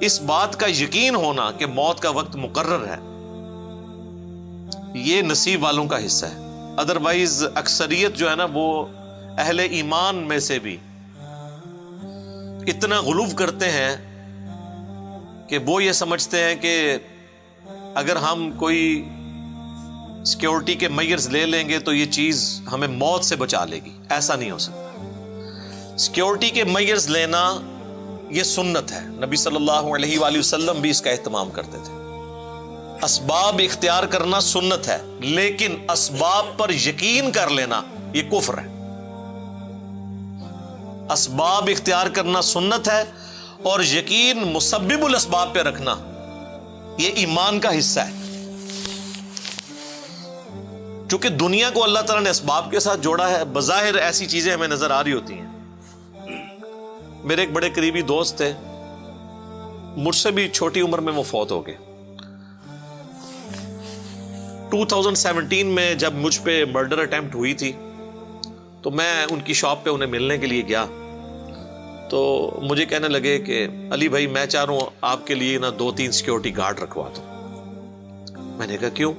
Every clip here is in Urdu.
اس بات کا یقین ہونا کہ موت کا وقت مقرر ہے۔ یہ نصیب والوں کا حصہ ہے۔ ادروائز اکثریت جو ہے نا وہ اہل ایمان میں سے بھی اتنا غلوف کرتے ہیں کہ وہ یہ سمجھتے ہیں کہ اگر ہم کوئی سیکورٹی کے میئرز لے لیں گے تو یہ چیز ہمیں موت سے بچا لے گی۔ ایسا نہیں ہو سکتا۔ سیکورٹی کے میئرز لینا یہ سنت ہے۔ نبی صلی اللہ علیہ وآلہ وسلم بھی اس کا اہتمام کرتے تھے۔ اسباب اختیار کرنا سنت ہے، لیکن اسباب پر یقین کر لینا یہ کفر ہے۔ اسباب اختیار کرنا سنت ہے اور یقین مسبب الاسباب پہ رکھنا یہ ایمان کا حصہ ہے۔ چونکہ دنیا کو اللہ تعالیٰ نے اسباب کے ساتھ جوڑا ہے، بظاہر ایسی چیزیں ہمیں نظر آ رہی ہوتی ہیں۔ میرے ایک بڑے قریبی دوست تھے مجھ سے بھی چھوٹی عمر میں وہ فوت ہو گئے۔ ٹو تھاؤزینڈ سیونٹین میں جب مجھ پہ مرڈر اٹمپٹ ہوئی تھی، تو میں ان کی شاپ پہ انہیں ملنے کے لیے گیا۔ تو مجھے کہنے لگے کہ، علی بھائی، میں چاہ رہا ہوں آپ کے لیے نا دو تین سیکورٹی گارڈ رکھوا دو میں نے کہا، کیوں؟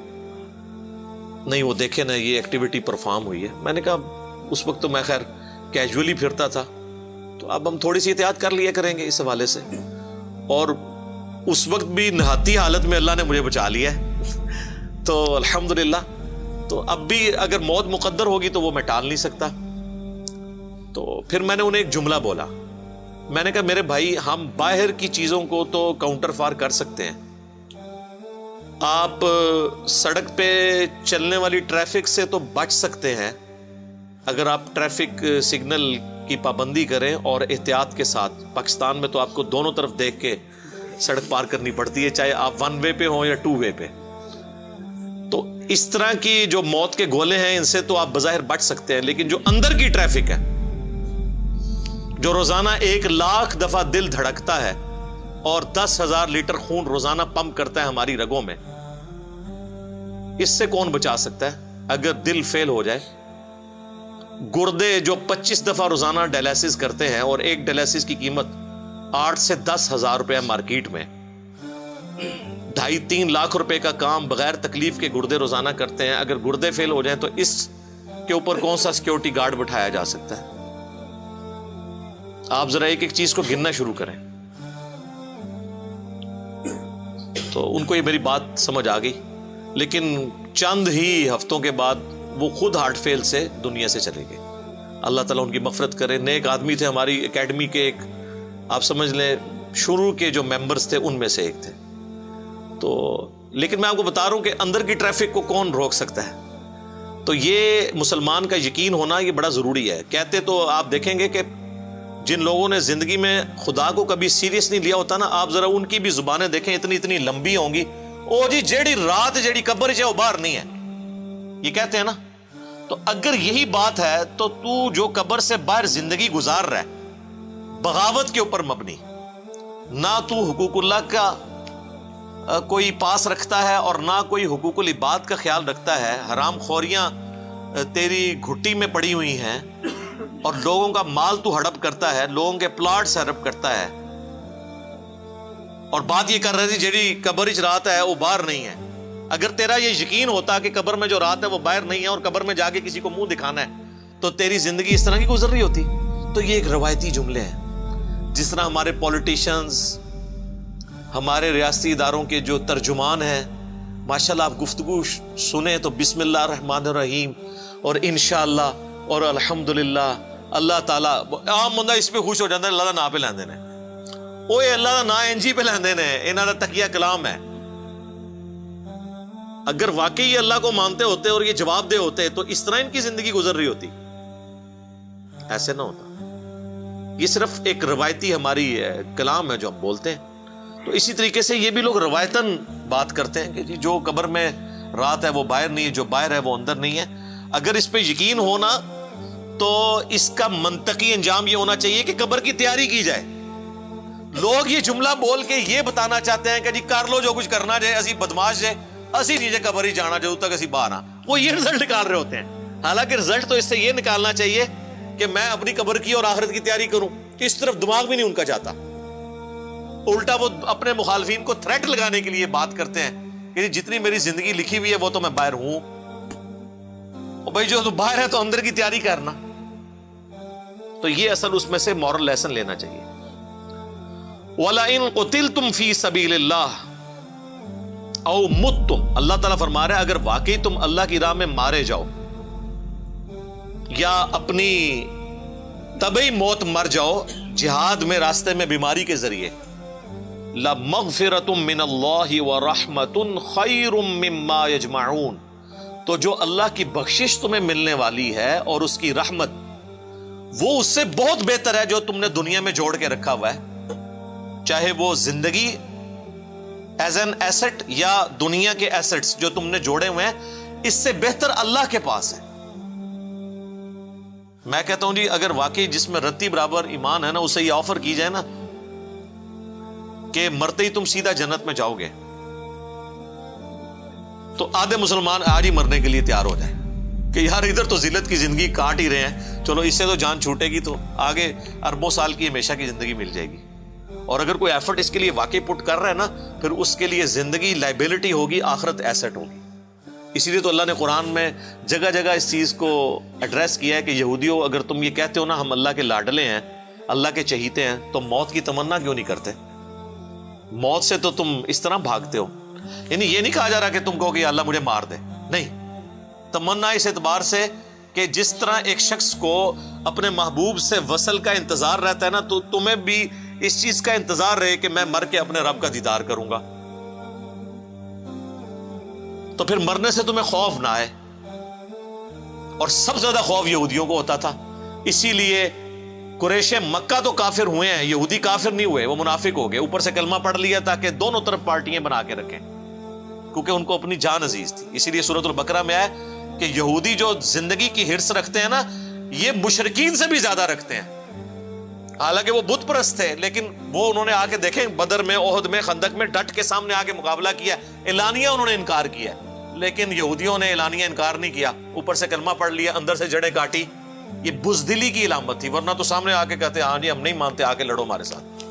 نہیں، وہ دیکھے نا، یہ ایکٹیویٹی پرفارم ہوئی ہے۔ میں نے کہا، اس وقت تو میں خیر کیجولی پھرتا تھا۔ اب ہم تھوڑی سی احتیاط کر لیا کریں گے اس حوالے سے۔ اور اس وقت بھی نہاتی حالت میں اللہ نے مجھے بچا لیا ہے۔ تو الحمد للہ تو اب بھی اگر موت مقدر ہوگی تو وہ میں ٹال نہیں سکتا۔ تو پھر میں نے انہیں ایک جملہ بولا۔ میں نے کہا، میرے بھائی، ہم باہر کی چیزوں کو تو کاؤنٹر فار کر سکتے ہیں۔ آپ سڑک پہ چلنے والی ٹریفک سے تو بچ سکتے ہیں۔ اگر آپ ٹریفک سگنل کی پابندی کریں اور احتیاط کے ساتھ۔ پاکستان میں تو آپ کو دونوں طرف دیکھ کے سڑک پار کرنی پڑتی ہے، چاہے آپ ون وے پہ ہوں یا ٹو وے پہ۔ تو اس طرح کی جو موت کے گولے ہیں، ان سے تو آپ بظاہر بچ سکتے ہیں، لیکن جو اندر کی ٹریفک ہے، جو روزانہ ایک لاکھ دفعہ دل دھڑکتا ہے اور دس ہزار لیٹر خون روزانہ پمپ کرتا ہے ہماری رگوں میں، اس سے کون بچا سکتا ہے؟ اگر دل فیل ہو جائے گردے جو پچیس دفعہ روزانہ ڈیلائسس کرتے ہیں اور ایک ڈیلائسس کی قیمت آٹھ سے دس ہزار روپے مارکیٹ میں۔ ڈھائی تین لاکھ روپے کا کام بغیر تکلیف کے گردے روزانہ کرتے ہیں۔ اگر گردے فیل ہو جائیں تو اس کے اوپر کون سا سیکورٹی گارڈ بٹھایا جا سکتا ہے؟ آپ ذرا ایک ایک چیز کو گننا شروع کریں۔ تو ان کو یہ میری بات سمجھ آ گئی۔ لیکن چند ہی ہفتوں کے بعد وہ خود ہارٹ فیل سے دنیا سے چلے گئے۔ اللہ تعالیٰ ان کی مفرت کرے۔ نیک آدمی تھے ہماری اکیڈمی کے ایک، آپ سمجھ لیں، شروع کے جو ممبرس تھے ان میں سے ایک تھے۔ تو لیکن میں آپ کو بتا رہا ہوں کہ اندر کی ٹریفک کو کون روک سکتا ہے؟ تو یہ مسلمان کا یقین ہونا یہ بڑا ضروری ہے۔ کہتے تو آپ دیکھیں گے کہ جن لوگوں نے زندگی میں خدا کو کبھی سیریس نہیں لیا ہوتا نا، آپ ذرا ان کی بھی زبانیں دیکھیں، اتنی اتنی لمبی ہوں گی۔ او جی جیڑی رات، جیڑی قبر ہے، وہ باہر نہیں ہے۔ یہ کہتے ہیں نا، تو اگر یہی بات ہے تو تو جو قبر سے باہر زندگی گزار رہا ہے، بغاوت کے اوپر مبنی، نہ تو حقوق اللہ کا کوئی پاس رکھتا ہے اور نہ کوئی حقوق العباد کا خیال رکھتا ہے۔ حرام خوریاں تیری گھٹی میں پڑی ہوئی ہیں اور لوگوں کا مال تو ہڑپ کرتا ہے، لوگوں کے پلاٹ ہڑپ کرتا ہے۔ اور بات یہ کر رہی تھی، جیڑی قبر رات ہے، وہ باہر نہیں ہے۔ اگر تیرا یہ یقین ہوتا کہ قبر میں جو رات ہے وہ باہر نہیں ہے اور قبر میں جا کے کسی کو منہ دکھانا ہے، تو تیری زندگی اس طرح کی گزر رہی ہوتی۔ تو یہ ایک روایتی جملے ہیں۔ جس طرح ہمارے پولیٹیشنز ہمارے ریاستی اداروں کے جو ترجمان ہیں ماشاء اللہ آپ گفتگو سنیں تو بسم اللہ الرحمن الرحیم اور انشاءاللہ اور الحمد للہ اللہ تعالیٰ، عام بندہ اس پہ خوش ہو جاتا ہے، اللہ کا نا پہ لیندے نے وہ اللہ کا نا این جی پہ لیندے نے انہوں کا تکیہ کلام ہے۔ اگر واقعی اللہ کو مانتے ہوتے اور یہ جواب دے ہوتے تو اس طرح ان کی زندگی گزر رہی ہوتی۔ ایسے نہ ہوتا۔ یہ صرف ایک روایتی ہماری کلام ہے جو ہم بولتے ہیں۔ تو اسی طریقے سے یہ بھی لوگ روایتاً بات کرتے ہیں کہ جی جو قبر میں رات ہے وہ باہر نہیں ہے، جو باہر ہے وہ اندر نہیں ہے۔ اگر اس پہ یقین ہونا تو اس کا منطقی انجام یہ ہونا چاہیے کہ قبر کی تیاری کی جائے۔ لوگ یہ جملہ بول کے یہ بتانا چاہتے ہیں کہ جی کر لو جو کچھ کرنا جائے اسی بدماش جائے۔ اسی نیچے قبر ہی جانا جب تک اسی باہر آ وہ یہ رزلٹ نکال رہے ہوتے ہیں۔ حالانکہ رزلٹ تو اس سے یہ نکالنا چاہیے کہ میں اپنی قبر کی اور آخرت کی تیاری کروں۔ اس طرف دماغ بھی نہیں ان کا جاتا۔ الٹا وہ اپنے مخالفین کو تھریٹ لگانے کے لیے بات کرتے ہیں۔ کہ جتنی میری زندگی لکھی ہوئی ہے وہ تو میں باہر ہوں۔ اور بھائی جو تو باہر ہے تو اندر کی تیاری کرنا۔ تو یہ اصل اس میں سے مورل لیسن لینا چاہیے۔ ولا ان قتل تم فی سبیل اللہ او مت تم۔ اللہ تعالیٰ فرما رہے اگر واقعی تم اللہ کی راہ میں مارے جاؤ یا اپنی طبی موت مر جاؤ، جہاد میں راستے میں بیماری کے ذریعے۔ من اللہ رحمت خیر مما یجمعون۔ تو جو اللہ کی بخشش تمہیں ملنے والی ہے اور اس کی رحمت، وہ اس سے بہت بہتر ہے جو تم نے دنیا میں جوڑ کے رکھا ہوا ہے۔ چاہے وہ زندگی ایز این ایسٹ یا دنیا کے ایسٹس جو تم نے جوڑے ہوئے ہیں، اس سے بہتر اللہ کے پاس ہے۔ میں کہتا ہوں جی اگر واقعی جس میں رتی برابر ایمان ہے نا، اسے یہ آفر کی جائے نا کہ مرتے ہی تم سیدھا جنت میں جاؤ گے۔ تو آدھے مسلمان آج ہی مرنے کے لیے تیار ہو جائے کہ یار ادھر تو ذلت کی زندگی کاٹ ہی رہے ہیں۔ چلو اس سے تو جان چھوٹے گی تو آگے اربوں سال کی ہمیشہ کی زندگی مل جائے گی۔ اور اگر کوئی ایفرٹ اس کے لیے واقعی پٹ کر رہا ہے نا، پھر اس کے لیے زندگی لائبلٹی ہوگی، آخرت ایسٹ ہوگی۔ اسی لیے تو اللہ نے قرآن میں جگہ جگہ اس چیز کو ایڈریس کیا ہے کہ یہودیوں، اگر تم یہ کہتے ہو نا، ہم اللہ کے لاڈلے ہیں، اللہ کے چہیتے ہیں، تو موت کی تمنا کیوں نہیں کرتے؟ موت سے تو تم اس طرح بھاگتے ہو۔ یعنی یہ نہیں کہا جا رہا کہ تم کہو کہ اللہ مجھے مار دے۔ نہیں۔ تمنا اس اعتبار سے کہ جس طرح ایک شخص کو اپنے محبوب سے وصل کا انتظار رہتا ہے نا، تو تمہیں بھی اس چیز کا انتظار رہے کہ میں مر کے اپنے رب کا دیدار کروں گا۔ تو پھر مرنے سے تمہیں خوف نہ آئے۔ اور سب سے زیادہ خوف یہودیوں کو ہوتا تھا۔ اسی لیے قریش مکہ تو کافر ہوئے ہیں۔ یہودی کافر نہیں ہوئے، وہ منافق ہو گئے۔ اوپر سے کلمہ پڑھ لیا تاکہ دونوں طرف پارٹیاں بنا کے رکھیں۔ کیونکہ ان کو اپنی جان عزیز تھی۔ اسی لیے صورت البکرا میں آئے کہ یہودی جو زندگی کی ہرس رکھتے ہیں نا، یہ مشرقین سے بھی زیادہ رکھتے ہیں۔ حالانکہ وہ بت پرست تھے، لیکن وہ انہوں نے آ کے دیکھیں، بدر میں عہد میں، خندق میں ڈٹ کے سامنے آ کے مقابلہ کیا۔ اعلانیہ انہوں نے انکار کیا۔ لیکن یہودیوں نے اعلانیہ انکار نہیں کیا۔ اوپر سے کلمہ پڑھ لیا، اندر سے جڑے کاٹی۔ یہ بزدلی کی علامت تھی، ورنہ تو سامنے آ کے کہتے ہاں جی ہم نہیں مانتے آ کے لڑو ہمارے ساتھ۔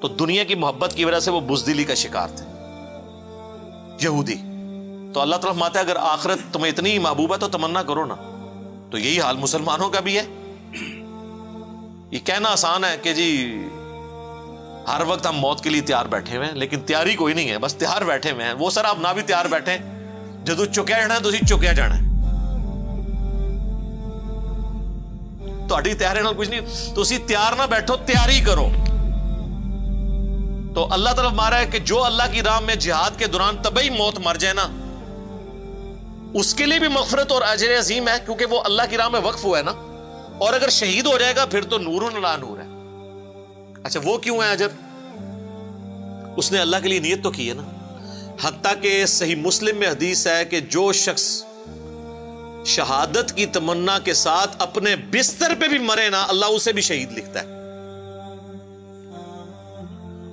تو دنیا کی محبت کی وجہ سے وہ بزدلی کا شکار تھے۔ یہودی۔ تو اللہ تعالیٰ ماتا اگر آخرت تمہیں اتنی محبوب ہے تو تمنا کرو نا۔ تو یہی حال مسلمانوں کا بھی ہے۔ یہ کہنا آسان ہے کہ جی ہر وقت ہم موت کے لیے تیار بیٹھے ہوئے ہیں، لیکن تیاری کوئی نہیں ہے، بس تیار بیٹھے ہوئے ہیں۔ وہ سر، آپ نہ بھی تیار بیٹھے جدو چکیا جانا ہے تو چکیا جانا ہے۔ تو تیار کچھ نہیں تو اسی تیار نہ بیٹھو، تیاری کرو۔ تو اللہ طرف مارا ہے کہ جو اللہ کی راہ میں جہاد کے دوران طبی موت مر جائے نا، اس کے لیے بھی مغفرت اور اجر عظیم ہے، کیونکہ وہ اللہ کی راہ میں وقف ہوا ہے نا۔ اور اگر شہید ہو جائے گا، پھر تو نور لا نور ہے۔ اچھا وہ کیوں ہے اجر؟ اس نے اللہ کے لیے نیت تو کی ہے نا۔ حتیٰ کہ صحیح مسلم میں حدیث ہے کہ جو شخص شہادت کی تمنا کے ساتھ اپنے بستر پہ بھی مرے نا، اللہ اسے بھی شہید لکھتا ہے۔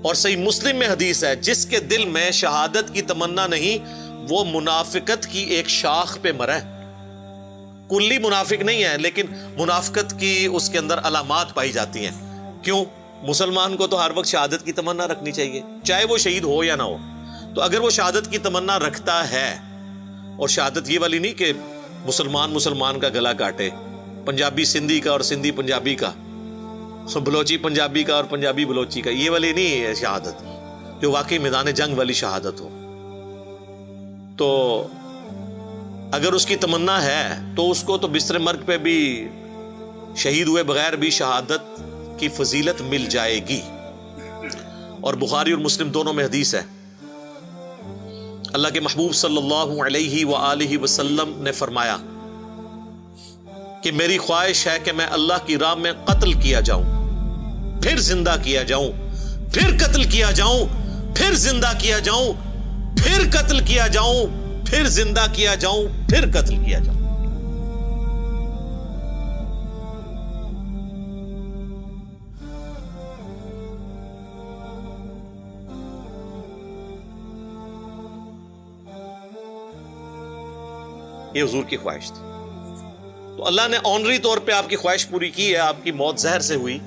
اور صحیح مسلم میں حدیث ہے، جس کے دل میں شہادت کی تمنا نہیں، وہ منافقت کی ایک شاخ پہ مرے۔ کلی منافق نہیں ہے لیکن منافقت کی اس کے اندر علامات پائی جاتی ہیں۔ کیوں؟ مسلمان کو تو ہر وقت شہادت کی تمنا رکھنی چاہیے، چاہے وہ شہید ہو یا نہ ہو۔ تو اگر وہ شہادت کی تمنا رکھتا ہے، اور شہادت یہ والی نہیں کہ مسلمان مسلمان کا گلا کاٹے، پنجابی سندھی کا اور سندھی پنجابی کا، بلوچی پنجابی کا اور پنجابی بلوچی کا، یہ والی نہیں ہے شہادت، جو واقعی میدان جنگ والی شہادت ہو۔ تو اگر اس کی تمنا ہے تو اس کو تو بستر مرگ پہ بھی شہید ہوئے بغیر بھی شہادت کی فضیلت مل جائے گی۔ اور بخاری اور مسلم دونوں میں حدیث ہے۔ اللہ کے محبوب صلی اللہ علیہ وآلہ وسلم نے فرمایا کہ میری خواہش ہے کہ میں اللہ کی راہ میں قتل کیا جاؤں، پھر زندہ کیا جاؤں، پھر قتل کیا جاؤں، پھر زندہ کیا جاؤں، پھر قتل کیا جاؤں۔ پھر زندہ کیا جاؤں، پھر قتل کیا جاؤں۔ یہ حضور کی خواہش تھی۔ تو اللہ نے آنری طور پہ آپ کی خواہش پوری کی ہے، آپ کی موت زہر سے ہوئی۔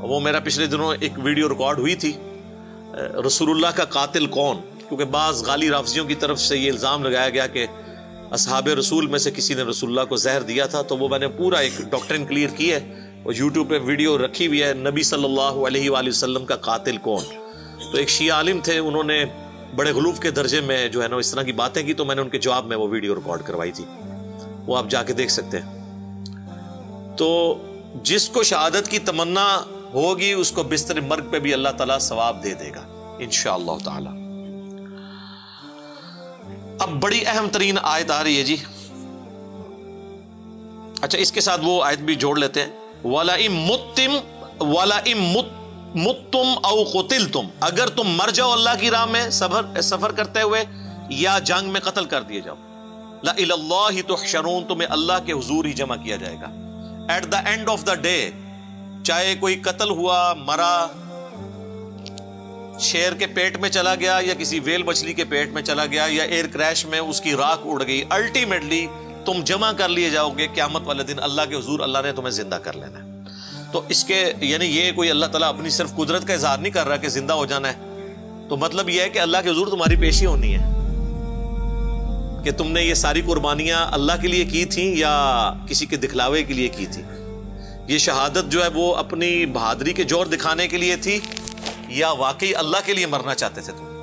وہ میرا پچھلے دنوں ایک ویڈیو ریکارڈ ہوئی تھی۔ رسول اللہ کا قاتل کون؟ کیونکہ بعض غالی رافضیوں کی طرف سے یہ الزام لگایا گیا کہ اصحاب رسول میں سے کسی نے رسول اللہ کو زہر دیا تھا، تو وہ میں نے پورا ایک ڈاکٹرن کلیئر کی ہے وہ یوٹیوب پہ ویڈیو رکھی ہوئی ہے، نبی صلی اللہ علیہ وآلہ وسلم کا قاتل کون؟ تو ایک شیعہ عالم تھے، انہوں نے بڑے غلوف کے درجے میں جو ہے نا اس طرح کی باتیں کی، تو میں نے ان کے جواب میں وہ ویڈیو ریکارڈ کروائی تھی۔ وہ آپ جا کے دیکھ سکتے ہیں۔ تو جس کو شہادت کی تمنا ہوگی، اس کو بستر مرگ پہ بھی اللہ تعالیٰ ثواب دے دے گا، انشاءاللہ تعالی۔ اب بڑی اہم ترین آیت آ رہی ہے جی۔ اچھا اس کے ساتھ وہ آیت بھی جوڑ لیتے ہیں۔ والا متم والا متم او قتل تم اگر تم مر جاؤ اللہ کی راہ میں سفر سفر کرتے ہوئے، یا جنگ میں قتل کر دیے جاؤ۔ لا اللہ تو شرون تمہیں اللہ کے حضور ہی جمع کیا جائے گا۔ At the end of the day چاہے کوئی قتل ہوا، مرا شیر کے پیٹ میں چلا گیا یا کسی ویل مچھلی کے پیٹ میں چلا گیا یا ایئر کریش میں اس کی راک اڑ گئی الٹیمیٹلی تم جمع کر لیے جاؤ گے قیامت والے دن اللہ کے حضور، اللہ نے تمہیں زندہ کر لینا ہے۔ تو اس کے یعنی یہ کوئی اللہ تعالیٰ اپنی صرف قدرت کا اظہار نہیں کر رہا کہ زندہ ہو جانا ہے۔ تو مطلب یہ ہے کہ اللہ کے حضور تمہاری پیشی ہونی ہے۔ کہ تم نے یہ ساری قربانیاں اللہ کے لیے کی تھیں یا کسی کے دکھلاوے کے لیے کی تھی یہ شہادت جو ہے وہ اپنی بہادری کے جور دکھانے کے لیے تھی۔ یا واقعی اللہ کے لیے مرنا چاہتے تھے تم؟